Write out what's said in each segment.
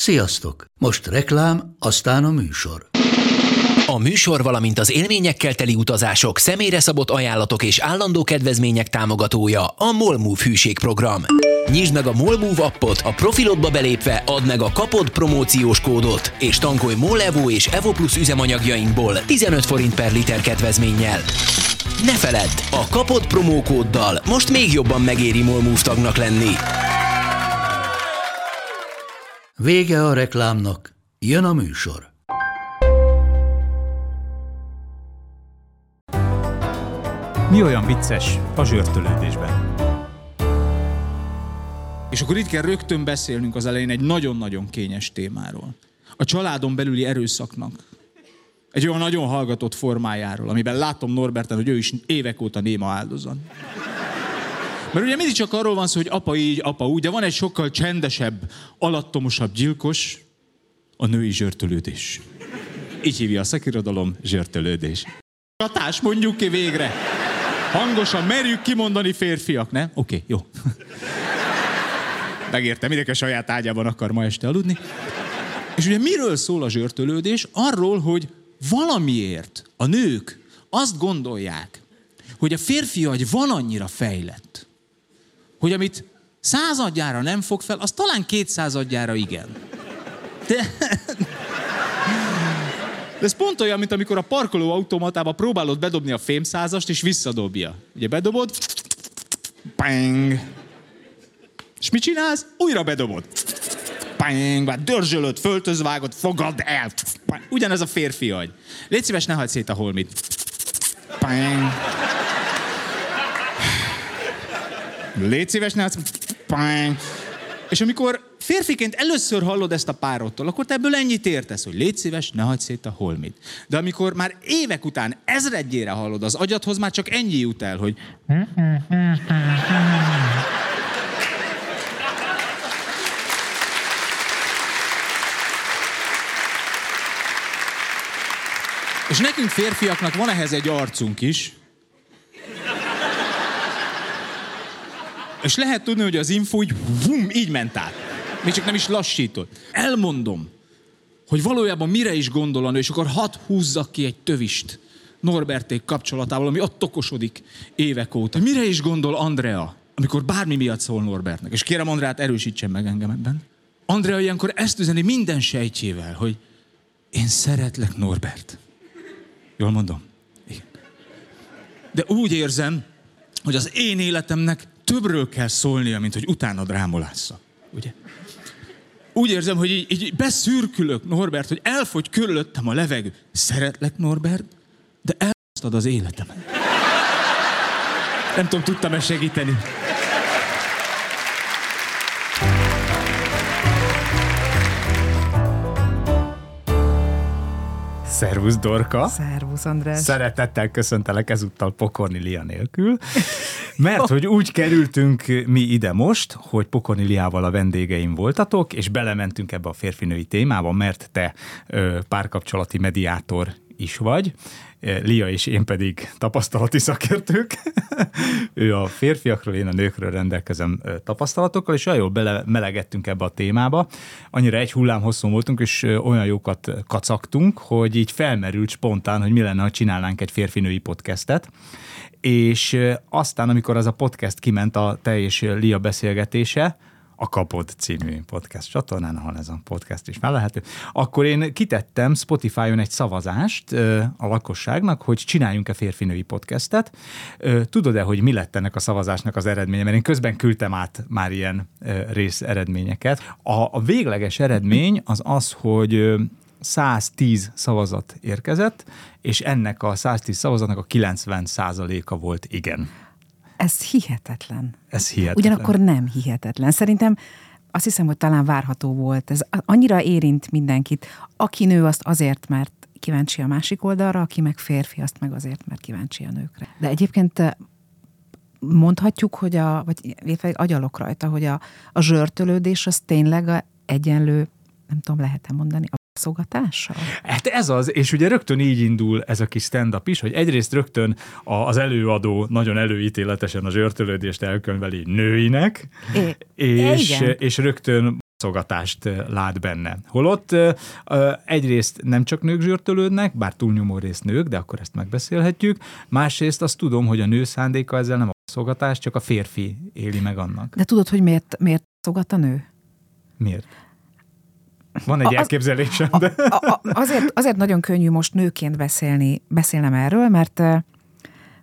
Sziasztok! Most reklám, aztán a műsor. A műsor, valamint az élményekkel teli utazások, személyre szabott ajánlatok és állandó kedvezmények támogatója a Molmove hűségprogram. Nyisd meg a Molmove appot, a profilodba belépve add meg a kapod promóciós kódot, és tankolj Molevo és Evo Plus üzemanyagjainkból 15 forint per liter kedvezménnyel. Ne feledd, a kapod promókóddal most még jobban megéri Molmove tagnak lenni. Vége a reklámnak, jön a műsor. Mi olyan vicces a zsörtölődésben? És akkor itt kell rögtön beszélnünk az elején egy nagyon-nagyon kényes témáról. A családon belüli erőszaknak. Egy olyan nagyon hallgatott formájáról, amiben látom Norberten, hogy ő is évek óta néma áldozat. Mert ugye mindig csak arról van szó, hogy apa így, apa úgy, de van egy sokkal csendesebb, alattomosabb gyilkos, a női zsörtölődés. Így hívja a szakirodalom zsörtölődés. Csatás, mondjuk ki végre. Hangosan merjük kimondani férfiak, ne? Oké, okay, jó. Megértem, mindenki a saját ágyában akar ma este aludni. És ugye miről szól a zsörtölődés? Arról, hogy valamiért a nők azt gondolják, hogy a férfi agy van annyira fejlett, hogy amit századjára nem fog fel, az talán kétszázadjára igen. De... De ez pont olyan, mint amikor a parkoló automatába próbálod bedobni a fémszázast, és visszadobja. Ugye bedobod, pang. És mit csinálsz? Újra bedobod. Pang, már dörzsölöd, föltözvágod, fogad el. Ugyanez a férfi agy. Légy szíves, ne hagyd szét a holmit. Pang. Légy szíves, ne. És amikor férfiként először hallod ezt a párodtól, akkor te ebből ennyit értesz, hogy légy szíves, ne hagyd szét a holmit. De amikor már évek után ezredjére hallod, az agyadhoz már csak ennyi jut el, hogy És nekünk férfiaknak van ehhez egy arcunk is. És lehet tudni, hogy az info így, vum, így ment át. Még csak nem is lassított. Elmondom, hogy valójában mire is gondol és akkor hadd húzzak ki egy tövist Norberték kapcsolatával, ami ott tokosodik évek óta. Mire is gondol Andrea, amikor bármi miatt szól Norbertnek? És kérem Andreát, erősítsen meg engem ebben. Andrea ilyenkor ezt üzeni minden sejtjével, hogy én szeretlek Norbert. Jól mondom? Igen. De úgy érzem, hogy az én életemnek többről kell szólnia, mint hogy utána drámolásza. Ugye? Úgy érzem, hogy így, így beszürkülök, Norbert, hogy elfogy körülöttem a levegő. Szeretlek, Norbert, de elhoztad az életemet. Nem tudom, tudtam-e segíteni. Szervusz, Dorka! Szervusz, András! Szeretettel köszöntelek ezúttal Pokorni Lia nélkül, mert hogy úgy kerültünk mi ide most, hogy Pokorni Liával a vendégeim voltatok, és belementünk ebbe a férfinői témába, mert te ö, párkapcsolati mediátor is vagy, Lia és én pedig tapasztalati szakértők. ő a férfiakról, én a nőkről rendelkezem tapasztalatokkal, és olyan jól belemelegettünk ebbe a témába. Annyira egy hullám hosszú voltunk, és olyan jókat kacagtunk, hogy így felmerült spontán, hogy mi lenne, ha csinálnánk egy férfinői podcastet. És aztán, amikor az a podcast kiment a te és Lia beszélgetése, a Kapod című podcast csatornán, ahol ez a podcast is felelhető, akkor én kitettem Spotify-on egy szavazást a lakosságnak, hogy csináljunk-e férfinői podcastet. Tudod-e, hogy mi lett ennek a szavazásnak az eredménye? Mert én közben küldtem át már ilyen rész eredményeket. A, a végleges eredmény az az, hogy 110 szavazat érkezett, és ennek a 110 szavazatnak a 90 a volt igen. Ez hihetetlen. Ez hihetetlen. Ugyanakkor nem hihetetlen. Szerintem azt hiszem, hogy talán várható volt. Ez annyira érint mindenkit. Aki nő, azt azért, mert kíváncsi a másik oldalra, aki meg férfi, azt meg azért, mert kíváncsi a nőkre. De egyébként eh, mondhatjuk, hogy a, vagy agyalok rajta, hogy a, a zsörtölődés az tényleg a egyenlő, nem tudom, lehet-e mondani, a szogatással? Hát ez az, és ugye rögtön így indul ez a kis stand-up is, hogy egyrészt rögtön az előadó nagyon előítéletesen az zsörtölődést elkönyveli nőinek, é, és, és rögtön szogatást lát benne. Holott egyrészt nem csak nők zsörtölődnek, bár túlnyomó részt nők, de akkor ezt megbeszélhetjük. Másrészt azt tudom, hogy a nő szándéka ezzel nem a szogatás, csak a férfi éli meg annak. De tudod, hogy miért, miért szogat a nő? Miért? Van egy az, elképzelésem, de... A, a, azért, azért nagyon könnyű most nőként beszélni, beszélnem erről, mert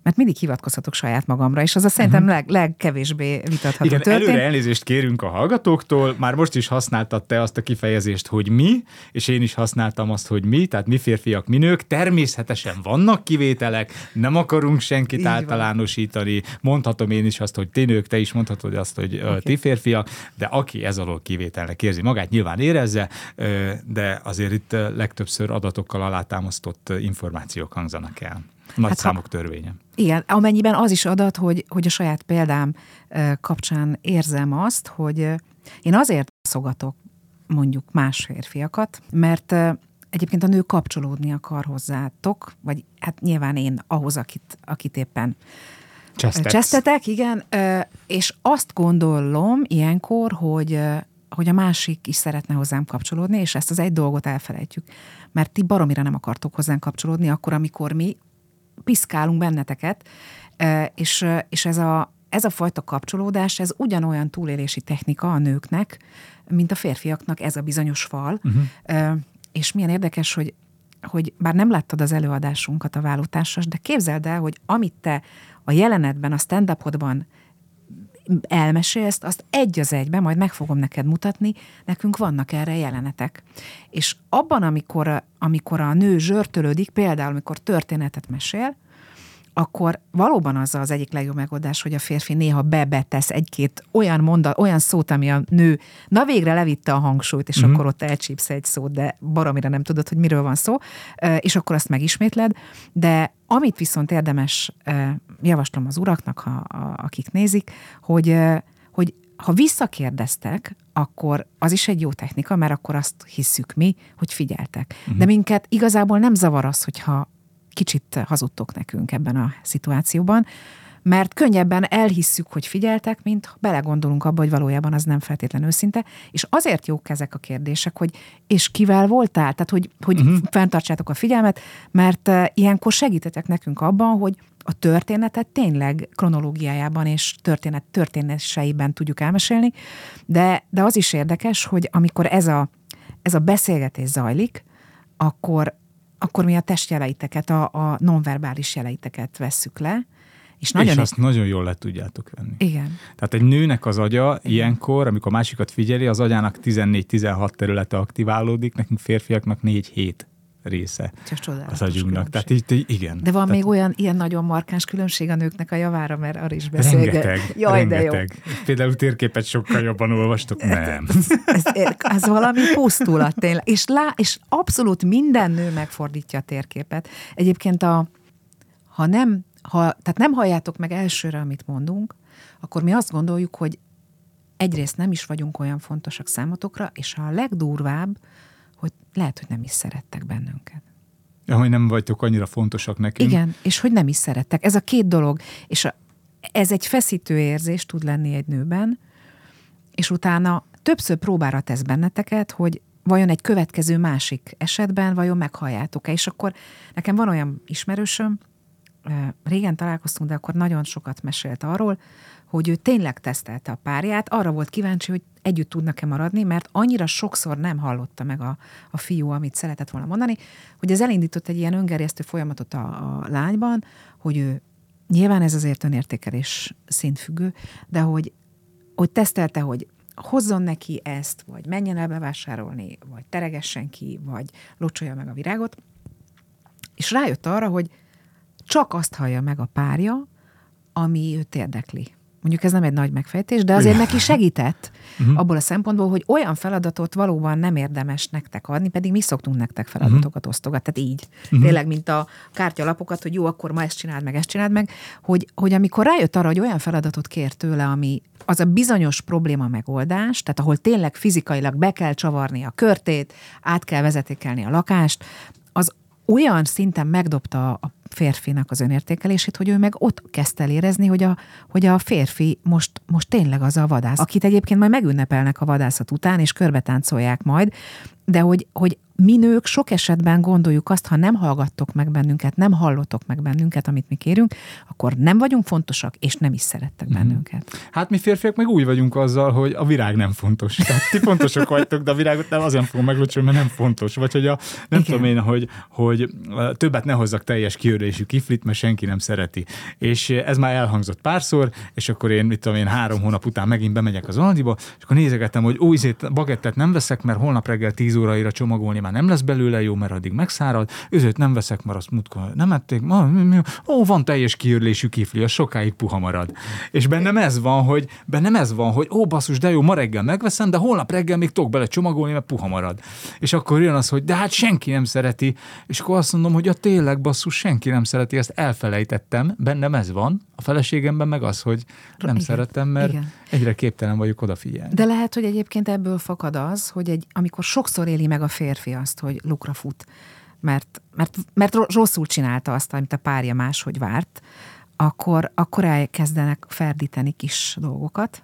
mert mindig hivatkozhatok saját magamra, és az a szerintem uh-huh. leg, legkevésbé vitatható Igen, történt. előre elnézést kérünk a hallgatóktól, már most is használtad te azt a kifejezést, hogy mi, és én is használtam azt, hogy mi, tehát mi férfiak, mi nők. Természetesen vannak kivételek, nem akarunk senkit Így általánosítani, van. mondhatom én is azt, hogy ti nők, te is mondhatod azt, hogy okay. ti férfiak, de aki ez alól kivételnek érzi magát, nyilván érezze, de azért itt legtöbbször adatokkal alátámasztott információk hangzanak el. Nagy hát számok ha, törvénye. Igen, amennyiben az is adat, hogy, hogy a saját példám kapcsán érzem azt, hogy én azért szogatok mondjuk más férfiakat, mert egyébként a nő kapcsolódni akar hozzátok, vagy hát nyilván én ahhoz, akit, akit éppen Csesztetsz. csesztetek, igen, és azt gondolom ilyenkor, hogy hogy a másik is szeretne hozzám kapcsolódni, és ezt az egy dolgot elfelejtjük. Mert ti baromira nem akartok hozzánk kapcsolódni, akkor, amikor mi piszkálunk benneteket, és, és ez, a, ez a fajta kapcsolódás, ez ugyanolyan túlélési technika a nőknek, mint a férfiaknak ez a bizonyos fal. Uh-huh. És milyen érdekes, hogy hogy bár nem láttad az előadásunkat a vállótársas, de képzeld el, hogy amit te a jelenetben, a stand upodban elmesélsz, azt egy az egyben, majd meg fogom neked mutatni, nekünk vannak erre jelenetek. És abban, amikor, amikor a nő zsörtölődik, például amikor történetet mesél, akkor valóban az az egyik legjobb megoldás, hogy a férfi néha bebetesz egy-két olyan mondat, olyan szót, ami a nő, na végre levitte a hangsúlyt, és mm-hmm. akkor ott elcsípsz egy szót, de baromira nem tudod, hogy miről van szó, és akkor azt megismétled, de amit viszont érdemes, javaslom az uraknak, ha, akik nézik, hogy, hogy ha visszakérdeztek, akkor az is egy jó technika, mert akkor azt hisszük mi, hogy figyeltek. Uh-huh. De minket igazából nem zavar az, hogyha kicsit hazudtok nekünk ebben a szituációban, mert könnyebben elhisszük, hogy figyeltek, mint belegondolunk abba, hogy valójában az nem feltétlen őszinte, és azért jók ezek a kérdések, hogy és kivel voltál, tehát hogy, hogy uh-huh. fenntartsátok a figyelmet, mert uh, ilyenkor segítetek nekünk abban, hogy a történetet tényleg kronológiájában és történet történéseiben tudjuk elmesélni, de, de az is érdekes, hogy amikor ez a, ez a beszélgetés zajlik, akkor akkor mi a testjeleiteket, a, a nonverbális jeleiteket vesszük le, és, nagyon és azt nagyon jól le tudjátok venni. Igen. Tehát egy nőnek az agya Igen. ilyenkor, amikor másikat figyeli, az agyának 14-16 területe aktiválódik, nekünk férfiaknak 4-7 része az agyunknak. Tehát így, így, igen. De van Tehát, még olyan ilyen nagyon markáns különbség a nőknek a javára, mert arra is beszélget. Rengeteg, Jaj, rengeteg. De jó. Például térképet sokkal jobban olvastok. Nem. Ez, ez, ez valami pusztulat tényleg. És, lá, és abszolút minden nő megfordítja a térképet. Egyébként a, ha nem, ha, tehát nem halljátok meg elsőre, amit mondunk, akkor mi azt gondoljuk, hogy egyrészt nem is vagyunk olyan fontosak számotokra, és ha a legdurvább, hogy lehet, hogy nem is szerettek bennünket. Ja, hogy nem vagytok annyira fontosak nekünk. Igen, és hogy nem is szerettek. Ez a két dolog, és a, ez egy feszítő érzés tud lenni egy nőben, és utána többször próbára tesz benneteket, hogy vajon egy következő másik esetben vajon meghalljátok-e. És akkor nekem van olyan ismerősöm, régen találkoztunk, de akkor nagyon sokat mesélt arról, hogy ő tényleg tesztelte a párját, arra volt kíváncsi, hogy együtt tudnak-e maradni, mert annyira sokszor nem hallotta meg a, a fiú, amit szeretett volna mondani, hogy ez elindított egy ilyen öngerjesztő folyamatot a, a lányban, hogy ő nyilván ez azért önértékelés szintfüggő, de hogy, hogy tesztelte, hogy hozzon neki ezt, vagy menjen el bevásárolni, vagy teregessen ki, vagy locsolja meg a virágot, és rájött arra, hogy csak azt hallja meg a párja, ami őt érdekli. Mondjuk ez nem egy nagy megfejtés, de azért neki segített uh-huh. abból a szempontból, hogy olyan feladatot valóban nem érdemes nektek adni, pedig mi szoktunk nektek feladatokat uh-huh. osztogatni, tehát így. Uh-huh. Tényleg, mint a kártyalapokat, hogy jó, akkor ma ezt csináld meg, ezt csináld meg, hogy, hogy amikor rájött arra, hogy olyan feladatot kér tőle, ami az a bizonyos probléma megoldás, tehát ahol tényleg fizikailag be kell csavarni a körtét, át kell vezetékelni a lakást, olyan szinten megdobta a férfinak az önértékelését, hogy ő meg ott kezdte el érezni, hogy a, hogy a férfi most, most tényleg az a vadász, akit egyébként majd megünnepelnek a vadászat után, és körbetáncolják majd, de hogy, hogy mi nők sok esetben gondoljuk azt, ha nem hallgattok meg bennünket, nem hallottok meg bennünket, amit mi kérünk, akkor nem vagyunk fontosak, és nem is szerettek Mhm. bennünket. Hát mi férfiak meg úgy vagyunk azzal, hogy a virág nem fontos. Tehát ti fontosak vagytok, de a virágot nem azért fogom meglocsolni, mert nem fontos. Vagy hogy a, nem Igen. tudom én, hogy, hogy többet ne hozzak teljes kiörésű kiflit, mert senki nem szereti. És ez már elhangzott párszor, és akkor én, mit tudom én, három hónap után megint bemegyek az Aldiba, és akkor nézegetem, hogy új bagettet nem veszek, mert holnap reggel 10 óraira csomagolni már nem lesz belőle jó, mert addig megszárad, üzőt nem veszek, mert azt múltkor nem ették, ó, van teljes kiörlésű kifli, az sokáig puha marad. És bennem ez van, hogy bennem ez van, hogy ó, basszus, de jó, ma reggel megveszem, de holnap reggel még tudok bele csomagolni, mert puha marad. És akkor jön az, hogy de hát senki nem szereti, és akkor azt mondom, hogy a tényleg basszus, senki nem szereti, ezt elfelejtettem, bennem ez van, a feleségemben meg az, hogy nem Igen, szeretem, mert igen. egyre képtelen vagyok odafigyelni. De lehet, hogy egyébként ebből fakad az, hogy egy, amikor sokszor éli meg a férfi azt, hogy lukra fut, mert, mert, mert ro- rosszul csinálta azt, amit a párja máshogy várt, akkor, akkor elkezdenek ferdíteni kis dolgokat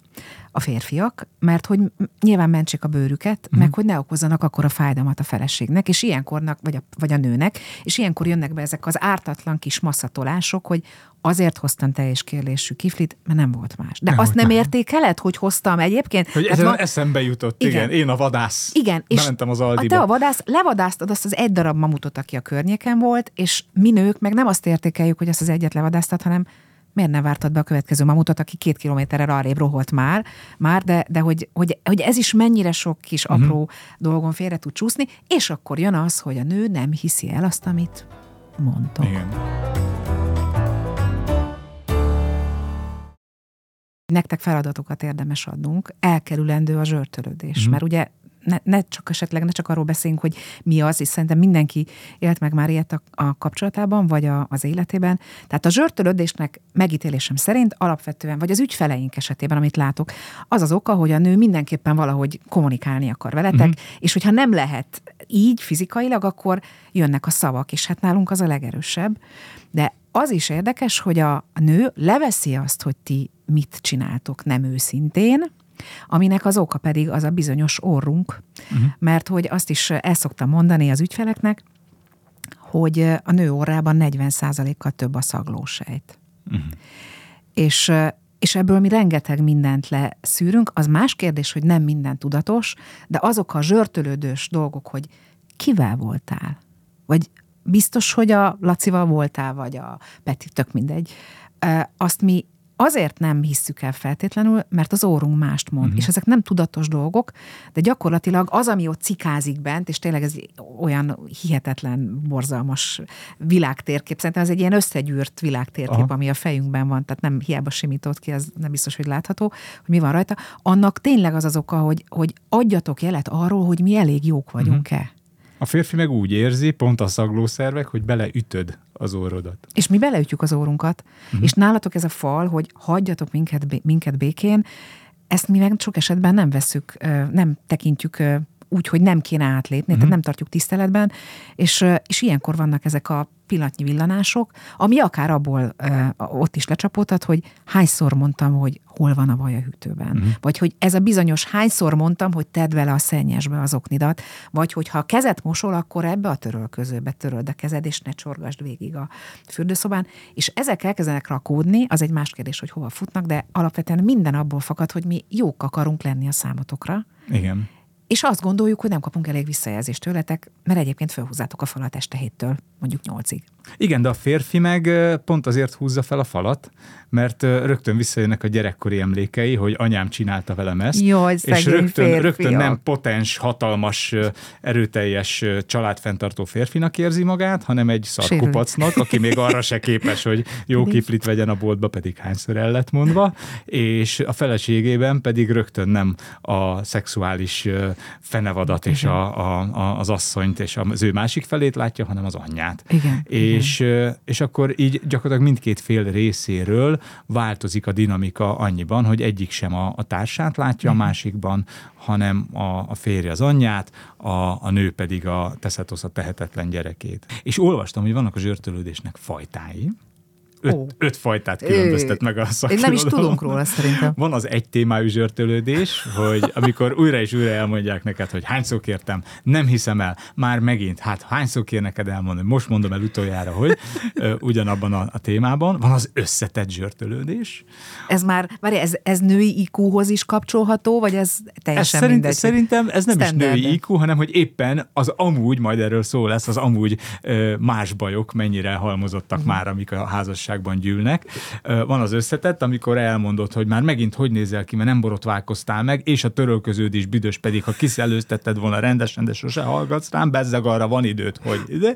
a férfiak, mert hogy nyilván mentsék a bőrüket, mm. meg hogy ne okozzanak akkor a fájdalmat a feleségnek, és ilyenkornak, vagy a, vagy a nőnek, és ilyenkor jönnek be ezek az ártatlan kis masszatolások, hogy azért hoztam teljes kérlésű kiflit, mert nem volt más. De Nem azt nem más. értékeled, hogy hoztam egyébként? Hogy ezen van- eszembe jutott, igen. Igen. én a vadász. igen, és Bementem az a Aldiba. te a vadász, levadáztad azt az egy darab mamutot, aki a környéken volt, és mi nők meg nem azt értékeljük, hogy azt az egyet levadáztad, hanem miért ne vártad be a következő mamutot, aki két kilométerre arrébb roholt már, már de, de hogy, hogy, hogy, ez is mennyire sok kis uh-huh. apró dolgon félre tud csúszni, és akkor jön az, hogy a nő nem hiszi el azt, amit mondtok. Igen. nektek feladatokat érdemes adnunk, elkerülendő a zsörtölődés. Mm. Mert ugye ne, ne csak esetleg, ne csak arról beszéljünk, hogy mi az, és szerintem mindenki élt meg már ilyet a, a kapcsolatában, vagy a, az életében. Tehát a zsörtölődésnek megítélésem szerint alapvetően, vagy az ügyfeleink esetében, amit látok, az az oka, hogy a nő mindenképpen valahogy kommunikálni akar veletek, mm. és hogyha nem lehet így fizikailag, akkor jönnek a szavak, és hát nálunk az a legerősebb. De az is érdekes, hogy a nő leveszi azt, hogy ti mit csináltok nem őszintén, aminek az oka pedig az a bizonyos orrunk, uh-huh. mert hogy azt is el szoktam mondani az ügyfeleknek, hogy a nő orrában 40%-kal több a szaglósejt. Uh-huh. És, és ebből mi rengeteg mindent leszűrünk. Az más kérdés, hogy nem minden tudatos, de azok a zsörtölődős dolgok, hogy kivel voltál, vagy biztos, hogy a Lacival voltál, vagy a Peti, tök mindegy, azt mi azért nem hisszük el feltétlenül, mert az órunk mást mond, uh-huh. és ezek nem tudatos dolgok, de gyakorlatilag az, ami ott cikázik bent, és tényleg ez olyan hihetetlen, borzalmas világtérkép, szerintem ez egy ilyen összegyűrt világtérkép, Aha. ami a fejünkben van, tehát nem hiába simított ki, az nem biztos, hogy látható, hogy mi van rajta. Annak tényleg az az oka, hogy, hogy adjatok jelet arról, hogy mi elég jók vagyunk-e. Uh-huh. A férfi meg úgy érzi, pont a szaglószervek, hogy beleütöd az orrodat. És mi beleütjük az órunkat, uh-huh. és nálatok ez a fal, hogy hagyjatok minket, minket békén, ezt mi meg sok esetben nem veszük, nem tekintjük úgy, hogy nem kéne átlépni, uh-huh. tehát nem tartjuk tiszteletben, és, és ilyenkor vannak ezek a pillanatnyi villanások, ami akár abból ott is lecsapódhat, hogy hányszor mondtam, hogy hol van a vaj a hűtőben, uh-huh. vagy hogy ez a bizonyos hányszor mondtam, hogy tedd vele a szennyesbe az oknidat, vagy hogy ha a kezet mosol, akkor ebbe a törölközőbe töröld a kezed, és ne csorgasd végig a fürdőszobán, és ezek elkezdenek rakódni, az egy más kérdés, hogy hova futnak, de alapvetően minden abból fakad, hogy mi jók akarunk lenni a számotokra. Igen. És azt gondoljuk, hogy nem kapunk elég visszajelzést tőletek, mert egyébként felhúzzátok a falat este héttől, mondjuk nyolcig. Igen, de a férfi meg pont azért húzza fel a falat, mert rögtön visszajönnek a gyerekkori emlékei, hogy anyám csinálta velem ezt. Jaj, és rögtön, férfiak. rögtön nem potens, hatalmas, erőteljes családfenntartó férfinak érzi magát, hanem egy szarkupacnak, aki még arra se képes, hogy jó kiflit vegyen a boltba, pedig hányszor el lett mondva, és a feleségében pedig rögtön nem a szexuális fenevadat és a, a, a, az asszonyt és az ő másik felét látja, hanem az anyját. Igen. És És, és akkor így gyakorlatilag mindkét fél részéről változik a dinamika annyiban, hogy egyik sem a, a társát látja a másikban, hanem a, a férje az anyját, a, a nő pedig a teszetosz a tehetetlen gyerekét. És olvastam, hogy vannak a zsörtölődésnek fajtái, öt, Ó. öt fajtát különböztet meg a Én nem is szakirodalom. tudunk róla szerintem. Van az egy témájú zsörtölődés, hogy amikor újra és újra elmondják neked, hogy hányszor kértem, nem hiszem el, már megint, hát hányszor kér neked elmondani, most mondom el utoljára, hogy ugyanabban a, a témában. Van az összetett zsörtölődés. Ez már, várj, ez, ez női IQ-hoz is kapcsolható, vagy ez Ez teljesen szerint, mindegy? szerintem ez nem Standard. is női IQ, hanem hogy éppen az amúgy, majd erről szó lesz, az amúgy más bajok mennyire halmozottak uh-huh. már, amik a házasságban gyűlnek. Van az összetett, amikor elmondod, hogy már megint hogy nézel ki, mert nem borotválkoztál meg, és a törölköződés büdös pedig, ha kiszelőztetted volna rendesen, de sose hallgatsz rám, bezzeg arra van időt, hogy ide.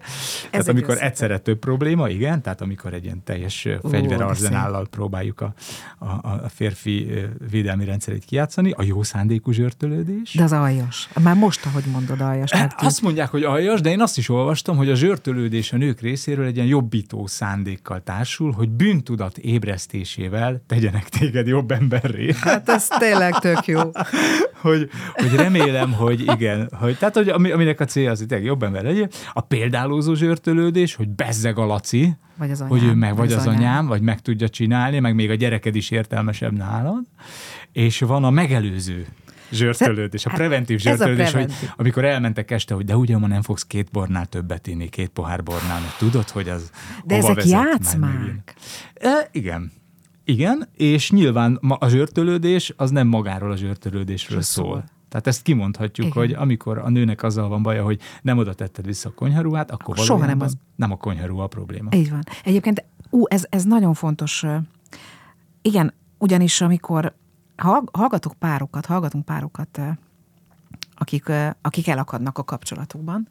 Tehát egy amikor összetett. egyszerre több probléma, igen, tehát amikor egy ilyen teljes Ó, fegyverarzenállal próbáljuk a, a, a férfi védelmi rendszerét kijátszani, a jó szándékú zsörtölődés. De az aljas. Már most, ahogy mondod, aljas. Hát megtűnt. Azt mondják, hogy aljas, de én azt is olvastam, hogy a zsörtölődés a nők részéről egy ilyen jobbító szándékkal társul, hogy bűntudat ébresztésével tegyenek téged jobb emberré. Hát ez tényleg tök jó. hogy, hogy remélem, hogy igen, hogy, tehát hogy ami, aminek a célja az, hogy jobb ember legyen. A példálózó zsörtölődés, hogy bezzeg a Laci, Vagy az hogy ő anyám, meg, vagy az, anyám. anyám, vagy meg tudja csinálni, meg még a gyereked is értelmesebb nálad. És van a megelőző zsörtölődés, a preventív ez a zsörtölődés, hogy amikor elmentek este, hogy de ugye ma nem fogsz két bornál többet inni, két pohár bornál, mert tudod, hogy az De ezek vezet játszmák. E, igen. Igen, és nyilván a zsörtölődés az nem magáról a zsörtölődésről szól. szól. Tehát ezt kimondhatjuk, Igen. hogy amikor a nőnek azzal van baja, hogy nem oda tetted vissza a konyharuhát, akkor Soha nem az- nem a konyharuha a probléma. Így van. Egyébként, ú, ez, ez nagyon fontos. Igen, ugyanis amikor hallgatok párokat, hallgatunk párokat, akik, akik elakadnak a kapcsolatukban,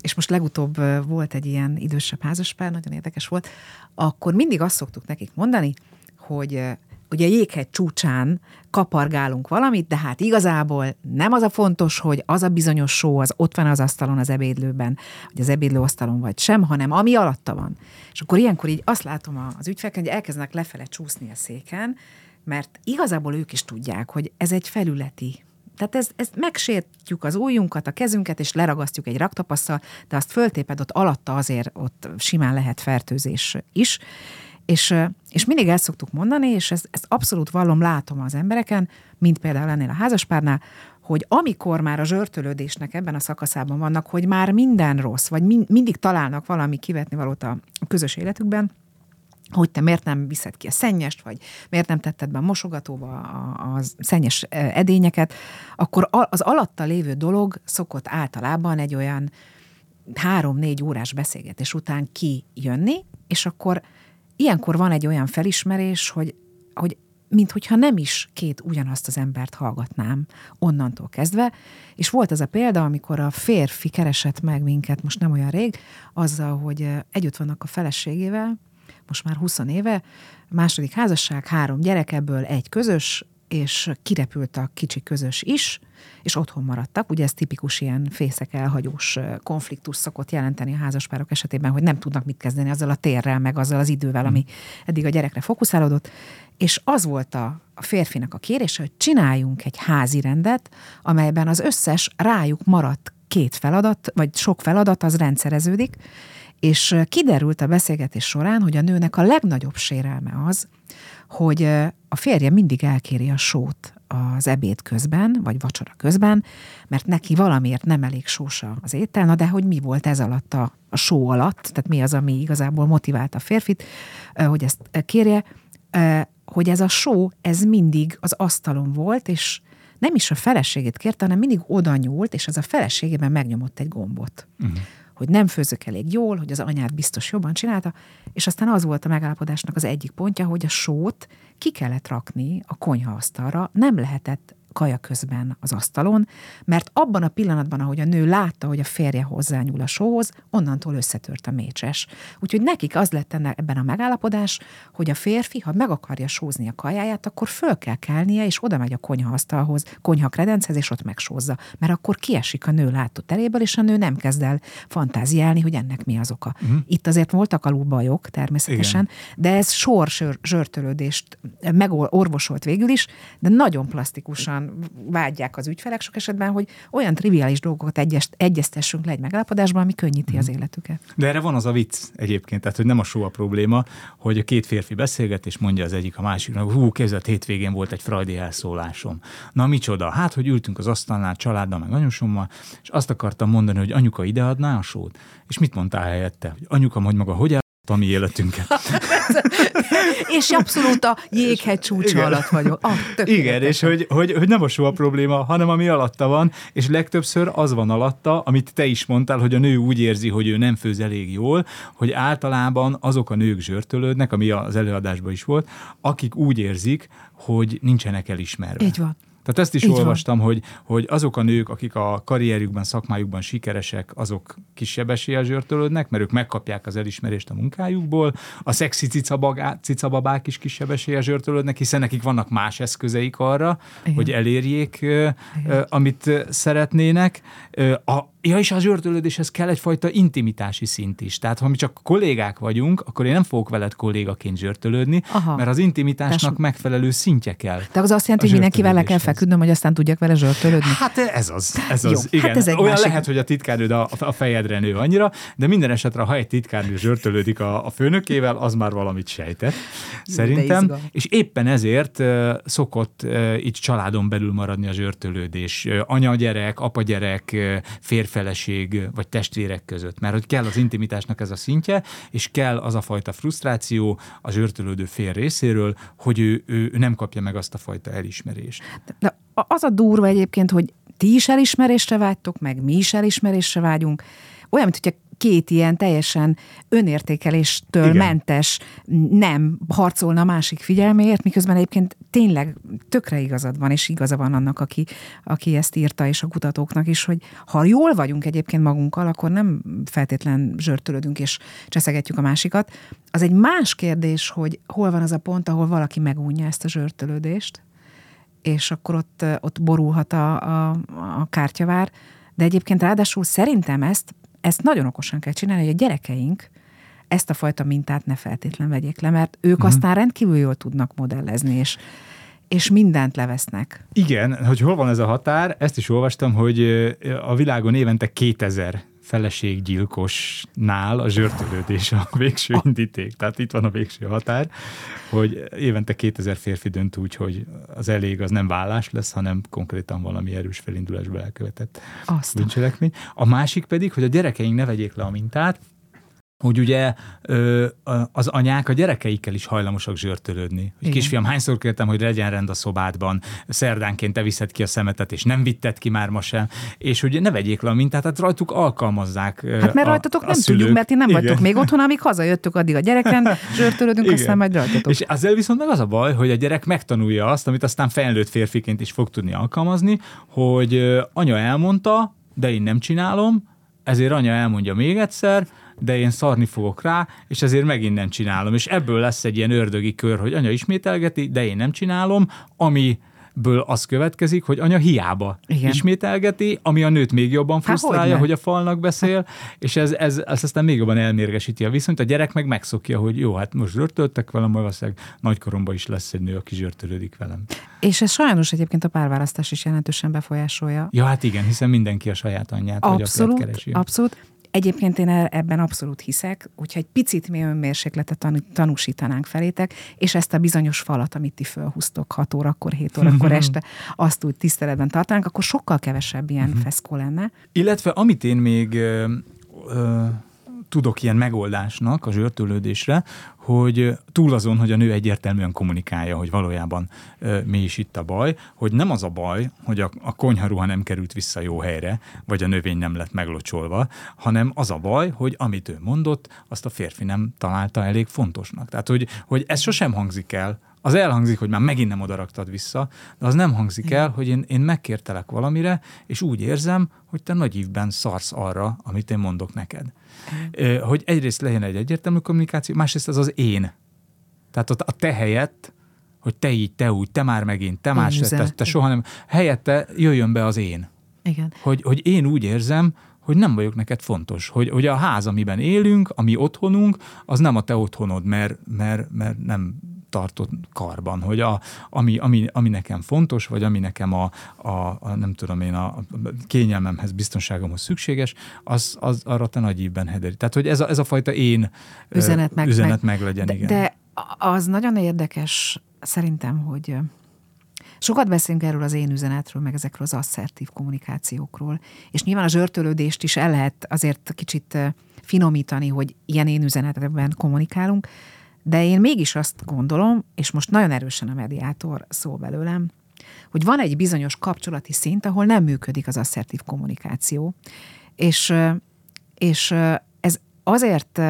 és most legutóbb volt egy ilyen idősebb házaspár, nagyon érdekes volt, akkor mindig azt szoktuk nekik mondani, hogy ugye jéghegy csúcsán kapargálunk valamit, de hát igazából nem az a fontos, hogy az a bizonyos só az ott van az asztalon az ebédlőben, vagy az ebédlőasztalon vagy sem, hanem ami alatta van. És akkor ilyenkor így azt látom az ügyfeleken, hogy elkezdenek lefele csúszni a széken, mert igazából ők is tudják, hogy ez egy felületi tehát ez, ez megsértjük az ujjunkat, a kezünket, és leragasztjuk egy raktapasszal, de azt föltéped ott alatta azért ott simán lehet fertőzés is. És, és mindig el szoktuk mondani, és ezt, ezt abszolút vallom, látom az embereken, mint például ennél a házaspárnál, hogy amikor már a zsörtölődésnek ebben a szakaszában vannak, hogy már minden rossz, vagy min, mindig találnak valami kivetni valót a közös életükben, hogy te miért nem viszed ki a szennyest, vagy miért nem tetted be a mosogatóba a, a szennyes eh, edényeket, akkor az alatta lévő dolog szokott általában egy olyan három-négy órás beszélgetés után kijönni, és akkor ilyenkor van egy olyan felismerés, hogy, hogy minthogyha nem is két ugyanazt az embert hallgatnám onnantól kezdve, és volt az a példa, amikor a férfi keresett meg minket, most nem olyan rég, azzal, hogy együtt vannak a feleségével, most már 20 éve, második házasság, három gyerek, ebből egy közös, és kirepült a kicsi közös is, és otthon maradtak. Ugye ez tipikus ilyen fészek elhagyós konfliktus szokott jelenteni a házaspárok esetében, hogy nem tudnak mit kezdeni azzal a térrel, meg azzal az idővel, ami eddig a gyerekre fókuszálódott. És az volt a, a férfinak a kérése, hogy csináljunk egy házi rendet, amelyben az összes rájuk maradt két feladat, vagy sok feladat, az rendszereződik, és kiderült a beszélgetés során, hogy a nőnek a legnagyobb sérelme az, hogy a férje mindig elkéri a sót az ebéd közben, vagy vacsora közben, mert neki valamiért nem elég sósa az étel, na de hogy mi volt ez alatt a, a só alatt, tehát mi az, ami igazából motiválta a férfit, hogy ezt kérje, hogy ez a só, ez mindig az asztalon volt, és nem is a feleségét kérte, hanem mindig oda nyúlt, és az a feleségében megnyomott egy gombot. Uh-huh. Hogy nem főzök elég jól, hogy az anyát biztos jobban csinálta, és aztán az volt a megállapodásnak az egyik pontja, hogy a sót ki kellett rakni a konyhaasztalra, nem lehetett kaja közben az asztalon, mert abban a pillanatban, ahogy a nő látta, hogy a férje hozzányúl a sóhoz, onnantól összetört a mécses. Úgyhogy nekik az lett ebben a megállapodás, hogy a férfi, ha meg akarja sózni a kajáját, akkor föl kell kelnie, és oda megy a konyhaasztalhoz, konyha kredenchez, és ott megsózza. Mert akkor kiesik a nő látó teréből, és a nő nem kezd el fantáziálni, hogy ennek mi az oka. Uh-huh. Itt azért voltak alul bajok természetesen, Igen. de ez sor zsörtölődést megorvosolt végül is, de nagyon plastikusan vágyják az ügyfelek sok esetben, hogy olyan triviális dolgokat egyes, egyeztessünk le egy megállapodásban, ami könnyíti uh-huh. az életüket. De erre van az a vicc egyébként, tehát hogy nem a só a probléma, hogy a két férfi beszélget, és mondja az egyik a másiknak, hú, képzeld, hétvégén volt egy frajdi elszólásom. Na micsoda? Hát, hogy ültünk az asztalnál, családdal, meg anyósommal, és azt akartam mondani, hogy anyuka ideadná a sót. És mit mondtál helyette? Hogy anyuka, hogy maga hogy a mi életünket. és abszolút a jéghegy csúcsa Igen. alatt vagyok. Ah, Igen, és hogy, hogy, hogy nem a soha probléma, hanem ami alatta van, és legtöbbször az van alatta, amit te is mondtál, hogy a nő úgy érzi, hogy ő nem főz elég jól, hogy általában azok a nők zsörtölődnek, ami az előadásban is volt, akik úgy érzik, hogy nincsenek elismerve. Így van. Tehát ezt is Így olvastam, hogy, hogy azok a nők, akik a karrierjükben, szakmájukban sikeresek, azok kisebb eséllyel zsörtölődnek, mert ők megkapják az elismerést a munkájukból. A szexi cicabagá, cicababák is kisebb eséllyel zsörtölődnek, hiszen nekik vannak más eszközeik arra, Igen. hogy elérjék, Igen. amit szeretnének. A, Ja, és az zsörtölődéshez kell egyfajta intimitási szint is. Tehát, ha mi csak kollégák vagyunk, akkor én nem fogok veled kollégaként zsörtölődni, Aha. mert az intimitásnak Tess... megfelelő szintje kell. De az azt jelenti, hogy mindenkivel le kell feküdnöm, hogy aztán tudjak vele zsörtölődni? Hát ez az. Ez az. Jó, Igen. Hát ez egy Olyan másik... lehet, hogy a titkárnőd a, a fejedre nő annyira, de minden esetre, ha egy titkárnő zsörtölődik a, a főnökével, az már valamit sejtett. Szerintem. És éppen ezért uh, szokott uh, itt családon belül maradni a zsörtölődés. Uh, anya-gyerek, apa-gyerek, uh, férfi feleség vagy testvérek között, mert hogy kell az intimitásnak ez a szintje, és kell az a fajta frusztráció a zsörtölődő fél részéről, hogy ő, ő, ő nem kapja meg azt a fajta elismerést. De az a durva egyébként, hogy ti is elismerésre vágytok, meg mi is elismerésre vágyunk, olyan, mint hogyha két ilyen teljesen önértékeléstől Igen. mentes nem harcolna a másik figyelméért, miközben egyébként tényleg tökre igazad van, és igaza van annak, aki, aki ezt írta, és a kutatóknak is, hogy ha jól vagyunk egyébként magunkkal, akkor nem feltétlen zsörtölődünk és cseszegetjük a másikat. Az egy más kérdés, hogy hol van az a pont, ahol valaki megúnyja ezt a zsörtölődést, és akkor ott, ott borulhat a, a, a kártyavár, de egyébként ráadásul szerintem ezt ezt nagyon okosan kell csinálni, hogy a gyerekeink ezt a fajta mintát ne feltétlen vegyék le, mert ők uh-huh. aztán rendkívül jól tudnak modellezni, és, és mindent levesznek. Igen, hogy hol van ez a határ, ezt is olvastam, hogy a világon évente 2000 feleséggyilkosnál a zsörtölődés a végső indíték. Tehát itt van a végső határ, hogy évente 2000 férfi dönt úgy, hogy az elég az nem vállás lesz, hanem konkrétan valami erős felindulásba elkövetett bűncselekmény. A másik pedig, hogy a gyerekeink ne vegyék le a mintát, hogy ugye ö, az anyák a gyerekeikkel is hajlamosak zsörtölődni. Hogy kisfiam, hányszor kértem, hogy legyen rend a szobádban, szerdánként te viszed ki a szemetet, és nem vitted ki már ma sem, és ugye ne vegyék le a mintát, tehát rajtuk alkalmazzák Hát mert rajtatok a, nem szülők. tudjuk, mert ti nem Igen. vagytok még otthon, amíg hazajöttök, addig a gyereken zsörtölődünk, Igen. aztán majd rajtatok. És ezzel viszont meg az a baj, hogy a gyerek megtanulja azt, amit aztán felnőtt férfiként is fog tudni alkalmazni, hogy anya elmondta, de én nem csinálom, ezért anya elmondja még egyszer, de én szarni fogok rá, és ezért megint nem csinálom. És ebből lesz egy ilyen ördögi kör, hogy anya ismételgeti, de én nem csinálom, ami ből az következik, hogy anya hiába Igen. ismételgeti, ami a nőt még jobban frusztrálja, Há, hogy a falnak beszél, és ez, ez, ez aztán még jobban elmérgesíti a viszonyt. A gyerek meg megszokja, hogy jó, hát most zsörtöltek velem, valószínűleg nagykoromban is lesz egy nő, aki zsörtölődik velem. És ez sajnos egyébként a párválasztás is jelentősen befolyásolja. Ja, hát igen, hiszen mindenki a saját anyját abszolút, vagy keresi. Abszolút. Egyébként én e- ebben abszolút hiszek, hogyha egy picit mi önmérsékletet tanúsítanánk felétek, és ezt a bizonyos falat, amit ti fölhúztok 6 órakor, 7 órakor este, azt úgy tiszteletben tartanánk, akkor sokkal kevesebb ilyen uh-huh. feszkó lenne. Illetve amit én még ö, ö, tudok ilyen megoldásnak a zsörtölődésre, hogy túl azon, hogy a nő egyértelműen kommunikálja, hogy valójában mi is itt a baj, hogy nem az a baj, hogy a, a konyharuha nem került vissza jó helyre, vagy a növény nem lett meglocsolva, hanem az a baj, hogy amit ő mondott, azt a férfi nem találta elég fontosnak. Tehát, hogy, hogy ez sosem hangzik el, az elhangzik, hogy már megint nem odaraktad vissza, de az nem hangzik el, hogy én, én megkértelek valamire, és úgy érzem, hogy te nagy ívben szarsz arra, amit én mondok neked. Hogy egyrészt legyen egy egyértelmű kommunikáció, másrészt az az én. Tehát ott a te helyett, hogy te így, te úgy, te már megint, te más, te, te soha nem. Helyette jöjjön be az én. Igen. Hogy, hogy én úgy érzem, hogy nem vagyok neked fontos. Hogy, hogy a ház, amiben élünk, ami otthonunk, az nem a te otthonod, mert, mert, mert nem tartott karban, hogy a, ami, ami, ami nekem fontos, vagy ami nekem a, a, a nem tudom én, a, a kényelmemhez, biztonságomhoz szükséges, az, az arra te nagy ívben hederi. Tehát, hogy ez a, ez a fajta én üzenet meg, üzenet meg, meg legyen, de, igen. De az nagyon érdekes szerintem, hogy Sokat beszélünk erről az én üzenetről, meg ezekről az asszertív kommunikációkról, és nyilván a zsörtölődést is el lehet azért kicsit finomítani, hogy ilyen én üzenetekben kommunikálunk, de én mégis azt gondolom, és most nagyon erősen a mediátor szól belőlem, hogy van egy bizonyos kapcsolati szint, ahol nem működik az asszertív kommunikáció. És, és ez azért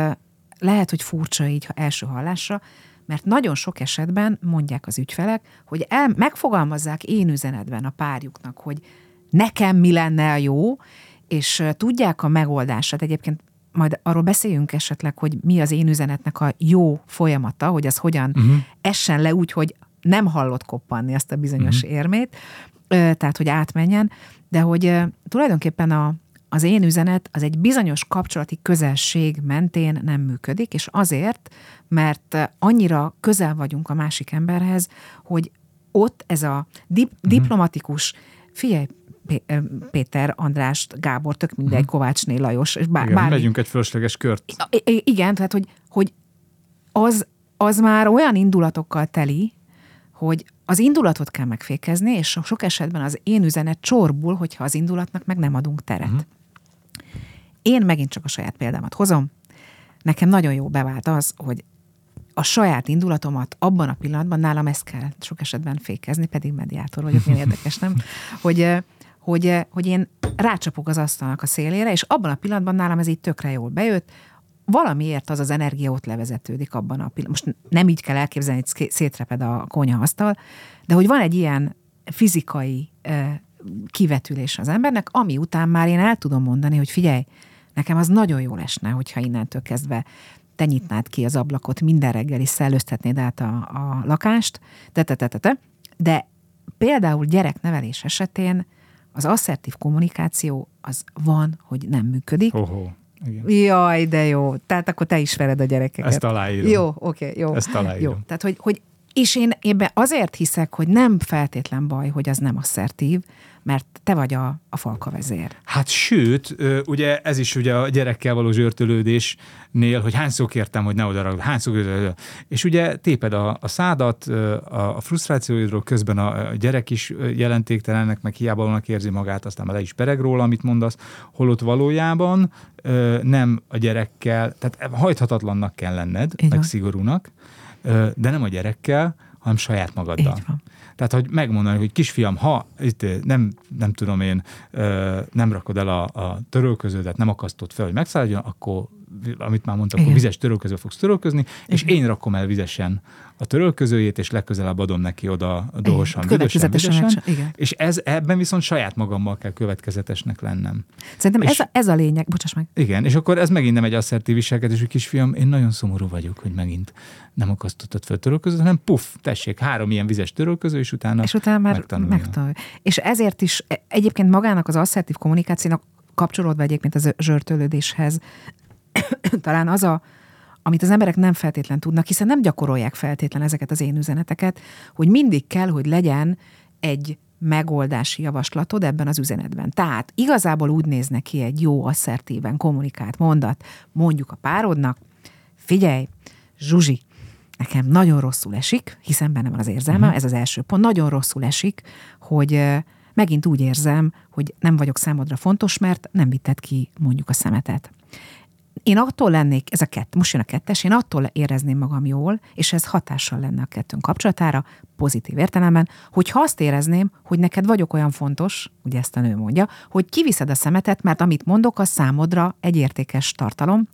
lehet, hogy furcsa így első hallásra, mert nagyon sok esetben mondják az ügyfelek, hogy el, megfogalmazzák én üzenetben a párjuknak, hogy nekem mi lenne a jó, és tudják a megoldását. Egyébként majd arról beszéljünk esetleg, hogy mi az én üzenetnek a jó folyamata, hogy az hogyan uh-huh. essen le úgy, hogy nem hallott koppanni azt a bizonyos uh-huh. érmét, tehát hogy átmenjen, de hogy tulajdonképpen a, az én üzenet az egy bizonyos kapcsolati közelség mentén nem működik, és azért, mert annyira közel vagyunk a másik emberhez, hogy ott ez a dip, uh-huh. diplomatikus, figyelj, Péter, Andrást, Gábor, tök mindegy, uh-huh. Kovácsné, Lajos. És bár, igen, bármi. megyünk egy fölösleges kört. I- igen, tehát hogy, hogy az, az már olyan indulatokkal teli, hogy az indulatot kell megfékezni, és sok esetben az én üzenet csorbul, hogyha az indulatnak meg nem adunk teret. Uh-huh. Én megint csak a saját példámat hozom. Nekem nagyon jó bevált az, hogy a saját indulatomat abban a pillanatban, nálam ezt kell sok esetben fékezni, pedig mediátor vagyok, milyen érdekes, nem? Hogy, hogy, hogy én rácsapok az asztalnak a szélére, és abban a pillanatban nálam ez így tökre jól bejött, valamiért az az energia ott levezetődik abban a pillanatban. Most nem így kell elképzelni, hogy szétreped a asztal, de hogy van egy ilyen fizikai kivetülés az embernek, ami után már én el tudom mondani, hogy figyelj, nekem az nagyon jól esne, hogyha innentől kezdve te nyitnád ki az ablakot, minden reggel is szellőztetnéd át a, a lakást, de, de, de, de, de, de például gyereknevelés esetén az asszertív kommunikáció az van, hogy nem működik. Oho. Igen. Jaj, de jó. Tehát akkor te is vered a gyerekeket. Ezt aláírom. Jó, oké, okay, jó. Ezt aláírom. Jó. Tehát, hogy, hogy és én ebben azért hiszek, hogy nem feltétlen baj, hogy az nem asszertív, mert te vagy a, a falka vezér. Hát sőt, ugye ez is ugye a gyerekkel való zsörtölődésnél, hogy hányszor kértem, hogy ne oda hányszor, és ugye téped a, a szádat, a, a frusztrációidról, közben a gyerek is jelentéktelennek, meg hiába vannak érzi magát, aztán le is pereg róla, amit mondasz, holott valójában nem a gyerekkel, tehát hajthatatlannak kell lenned, Igen. meg szigorúnak, de nem a gyerekkel, hanem saját magaddal. Így van. Tehát, hogy megmondani, hogy kisfiam, ha itt nem, nem tudom én, nem rakod el a, a törölköződet, nem akasztod fel, hogy megszálljon, akkor amit már mondtam, akkor vizes törölköző fogsz törölközni, és én rakom el vizesen a törölközőjét, és legközelebb adom neki oda dohosan, vizesen, vizesen, igen. és ez, ebben viszont saját magammal kell következetesnek lennem. Szerintem és, ez, a, ez a lényeg, bocsáss meg. Igen, és akkor ez megint nem egy asszertív viselkedés, hogy kisfiam, én nagyon szomorú vagyok, hogy megint nem akasztottad fel törölközőt, hanem puff, tessék, három ilyen vizes törölköző, és utána És utána már megtanulja. megtanulja. És ezért is e, egyébként magának az asszertív kommunikációnak kapcsolódva egyébként az zsörtölődéshez, talán az a, amit az emberek nem feltétlen tudnak, hiszen nem gyakorolják feltétlen ezeket az én üzeneteket, hogy mindig kell, hogy legyen egy megoldási javaslatod ebben az üzenetben. Tehát igazából úgy néz ki egy jó, asszertíven kommunikált mondat, mondjuk a párodnak, figyelj, Zsuzsi, nekem nagyon rosszul esik, hiszen bennem van az érzelme, uh-huh. ez az első pont, nagyon rosszul esik, hogy megint úgy érzem, hogy nem vagyok számodra fontos, mert nem vitted ki mondjuk a szemetet én attól lennék, ez a kett, most jön a kettes, én attól érezném magam jól, és ez hatással lenne a kettőnk kapcsolatára, pozitív értelemben, hogy ha azt érezném, hogy neked vagyok olyan fontos, ugye ezt a nő mondja, hogy kiviszed a szemetet, mert amit mondok, az számodra egy értékes tartalom.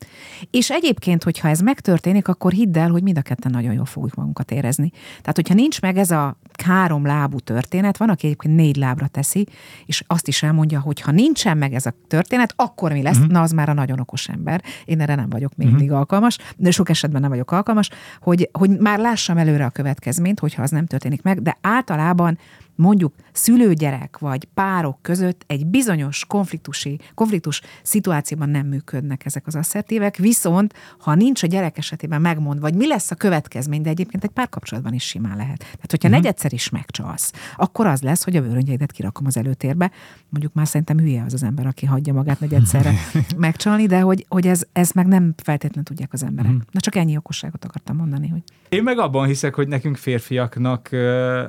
És egyébként, hogyha ez megtörténik, akkor hidd el, hogy mind a ketten nagyon jól fogjuk magunkat érezni. Tehát, hogyha nincs meg ez a három lábú történet, van, aki egyébként négy lábra teszi, és azt is elmondja, hogy ha nincsen meg ez a történet, akkor mi lesz? Mm-hmm. Na, az már a nagyon okos ember. Én erre nem vagyok még mindig alkalmas, de sok esetben nem vagyok alkalmas, hogy, hogy már lássam előre a következményt, hogyha az nem történik meg, de általában mondjuk szülőgyerek vagy párok között egy bizonyos konfliktusi, konfliktus szituációban nem működnek ezek az asszertívek, viszont ha nincs a gyerek esetében megmond, vagy mi lesz a következmény, de egyébként egy párkapcsolatban is simán lehet. Tehát, hogyha uh-huh. negyedszer is megcsalsz, akkor az lesz, hogy a vőröngyeidet kirakom az előtérbe. Mondjuk már szerintem hülye az az ember, aki hagyja magát negyedszerre megcsalni, de hogy, hogy ez, ez meg nem feltétlenül tudják az emberek. Uh-huh. Na csak ennyi okosságot akartam mondani. Hogy... Én meg abban hiszek, hogy nekünk férfiaknak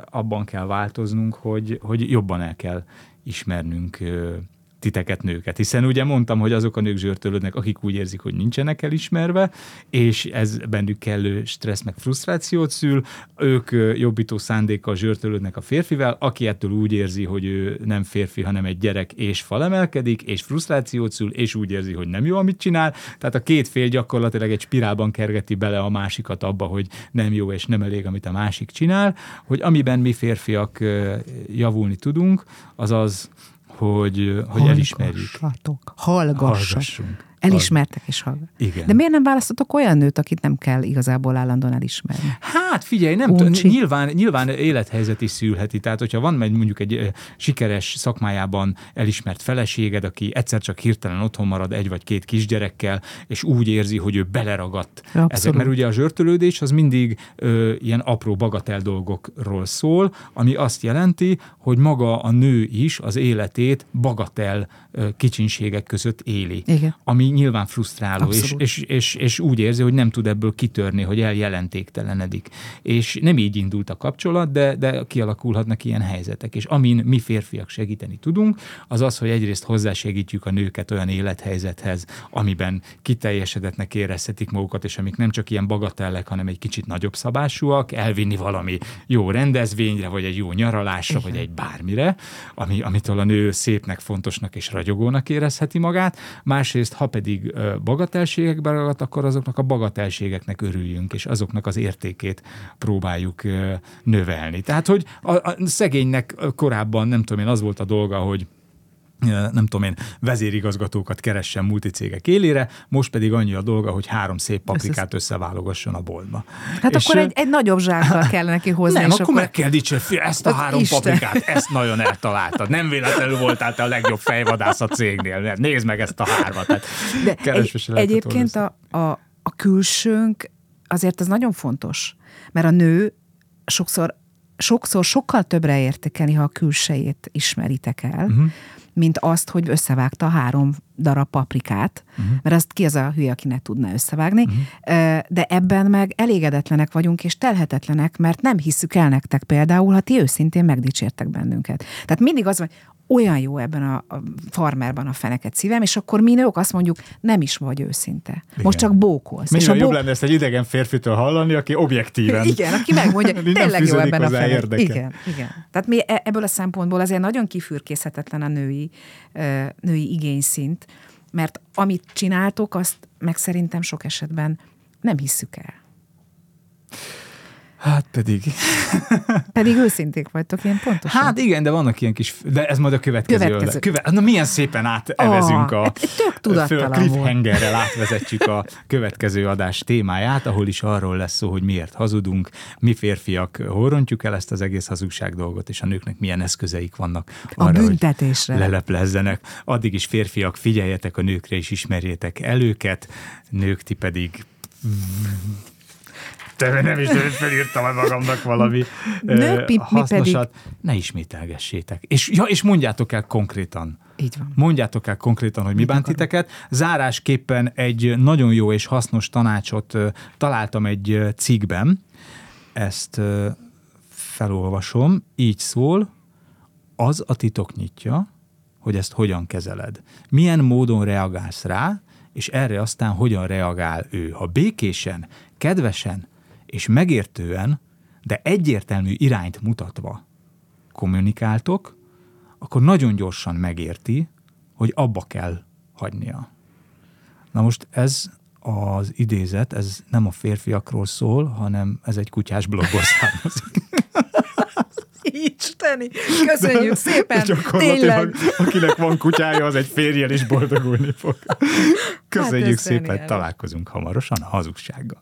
abban kell változnunk, hogy, hogy jobban el kell ismernünk titeket nőket. Hiszen ugye mondtam, hogy azok a nők zsörtölődnek, akik úgy érzik, hogy nincsenek elismerve, és ez bennük kellő stressz meg frusztrációt szül, ők jobbító szándékkal zsörtölődnek a férfivel, aki ettől úgy érzi, hogy ő nem férfi, hanem egy gyerek, és falemelkedik, és frusztrációt szül, és úgy érzi, hogy nem jó, amit csinál. Tehát a két fél gyakorlatilag egy spirálban kergeti bele a másikat abba, hogy nem jó és nem elég, amit a másik csinál, hogy amiben mi férfiak javulni tudunk, az az, hogy, hogy elismerjük. Hallgassunk. Elismertek és hallgat. Igen. De miért nem választotok olyan nőt, akit nem kell igazából állandóan elismerni? Hát figyelj, nem tudom, nyilván, nyilván élethelyzet is szülheti. Tehát, hogyha van mondjuk egy sikeres szakmájában elismert feleséged, aki egyszer csak hirtelen otthon marad egy vagy két kisgyerekkel, és úgy érzi, hogy ő beleragadt Abszolút. ezek. Mert ugye a zsörtölődés az mindig ö, ilyen apró bagatel dolgokról szól, ami azt jelenti, hogy maga a nő is az életét bagatel ö, kicsinségek között éli. Igen. Ami nyilván frusztráló, és, és, és, és úgy érzi, hogy nem tud ebből kitörni, hogy eljelentéktelenedik. És nem így indult a kapcsolat, de, de kialakulhatnak ilyen helyzetek. És amin mi férfiak segíteni tudunk, az az, hogy egyrészt hozzásegítjük a nőket olyan élethelyzethez, amiben kiteljesedetnek érezhetik magukat, és amik nem csak ilyen bagatellek, hanem egy kicsit nagyobb szabásúak, elvinni valami jó rendezvényre, vagy egy jó nyaralásra, Igen. vagy egy bármire, ami, amitől a nő szépnek, fontosnak és ragyogónak érezheti magát. Másrészt, ha pedig pedig bagatelségekbe ragadt, akkor azoknak a bagatelségeknek örüljünk, és azoknak az értékét próbáljuk növelni. Tehát, hogy a, a szegénynek korábban, nem tudom én, az volt a dolga, hogy nem tudom én, vezérigazgatókat keressen multicégek élére, most pedig annyi a dolga, hogy három szép paprikát összeválogasson a boltba. Hát és akkor egy, egy nagyobb zsákkal kell neki hozni. Nem, akkor, akkor meg kell dicsérni, ezt a három Isten. paprikát, ezt nagyon eltaláltad. Nem véletlenül voltál te a legjobb fejvadász a cégnél. Nézd meg ezt a hármat. Hát De egy, egyébként a, a, a külsőnk azért az nagyon fontos, mert a nő sokszor sokszor sokkal többre értékeli, ha a külsejét ismeritek el, uh-huh mint azt, hogy összevágta három darab paprikát, uh-huh. mert azt ki az a hülye, aki ne tudna összevágni, uh-huh. de ebben meg elégedetlenek vagyunk, és telhetetlenek, mert nem hiszük el nektek például, ha ti őszintén megdicsértek bennünket. Tehát mindig az, hogy olyan jó ebben a, a farmerban a feneket szívem, és akkor mi nők azt mondjuk, nem is vagy őszinte. Igen. Most csak bókolsz. Minél és jobb bó... lenne ezt egy idegen férfitől hallani, aki objektíven. Igen, aki megmondja, tényleg jó ebben a fenek. Igen, igen. Tehát mi e- ebből a szempontból azért nagyon kifürkészhetetlen a női, női igényszint, mert amit csináltok, azt meg szerintem sok esetben nem hisszük el. Hát pedig. pedig őszinték vagytok, ilyen pontosan. Hát igen, de vannak ilyen kis, de ez majd a következő. következő. Köve, na milyen szépen átevezünk oh, a, tök a cliffhangerrel átvezetjük a következő adás témáját, ahol is arról lesz szó, hogy miért hazudunk, mi férfiak horrontjuk el ezt az egész hazugság dolgot, és a nőknek milyen eszközeik vannak arra, a büntetésre. hogy leleplezzenek. Addig is férfiak, figyeljetek a nőkre, és ismerjétek el őket, nők ti pedig te nem is felírtam magamnak valami Nő, pi, hasznosat. Pedig... Ne ismételgessétek. És, ja, és mondjátok el konkrétan. Így van. Mondjátok el konkrétan, hogy mi bánt titeket. Zárásképpen egy nagyon jó és hasznos tanácsot találtam egy cikkben. Ezt felolvasom. Így szól. Az a titok nyitja, hogy ezt hogyan kezeled. Milyen módon reagálsz rá, és erre aztán hogyan reagál ő. Ha békésen, kedvesen és megértően, de egyértelmű irányt mutatva kommunikáltok, akkor nagyon gyorsan megérti, hogy abba kell hagynia. Na most ez az idézet, ez nem a férfiakról szól, hanem ez egy kutyás blogból származik. Isteni, köszönjük szépen, Gyakorlatilag, tényleg. akinek van kutyája, az egy férjel is boldogulni fog. Köszönjük Hát szépen, zseniális. találkozunk hamarosan a hazugsággal.